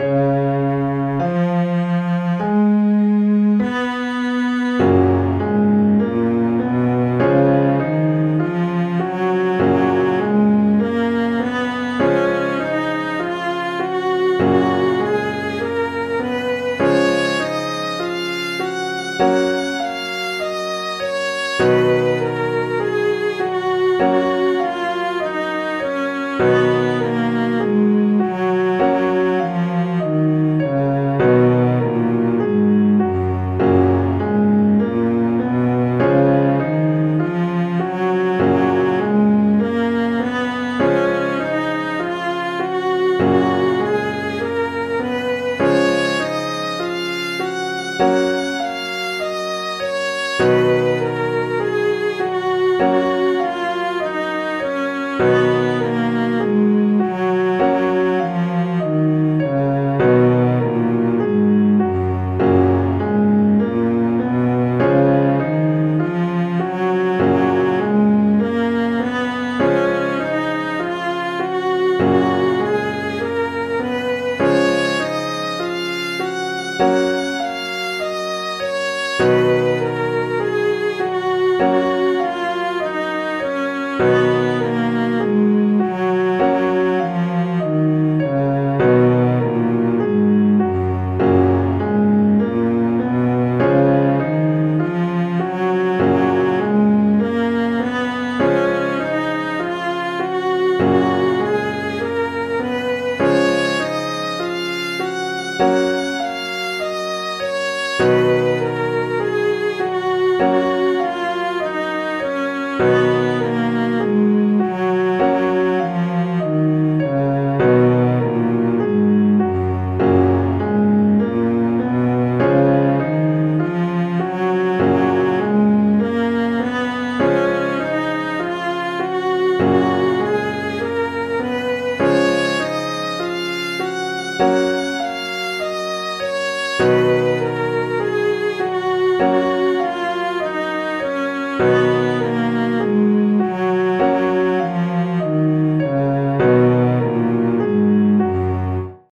Música Amen.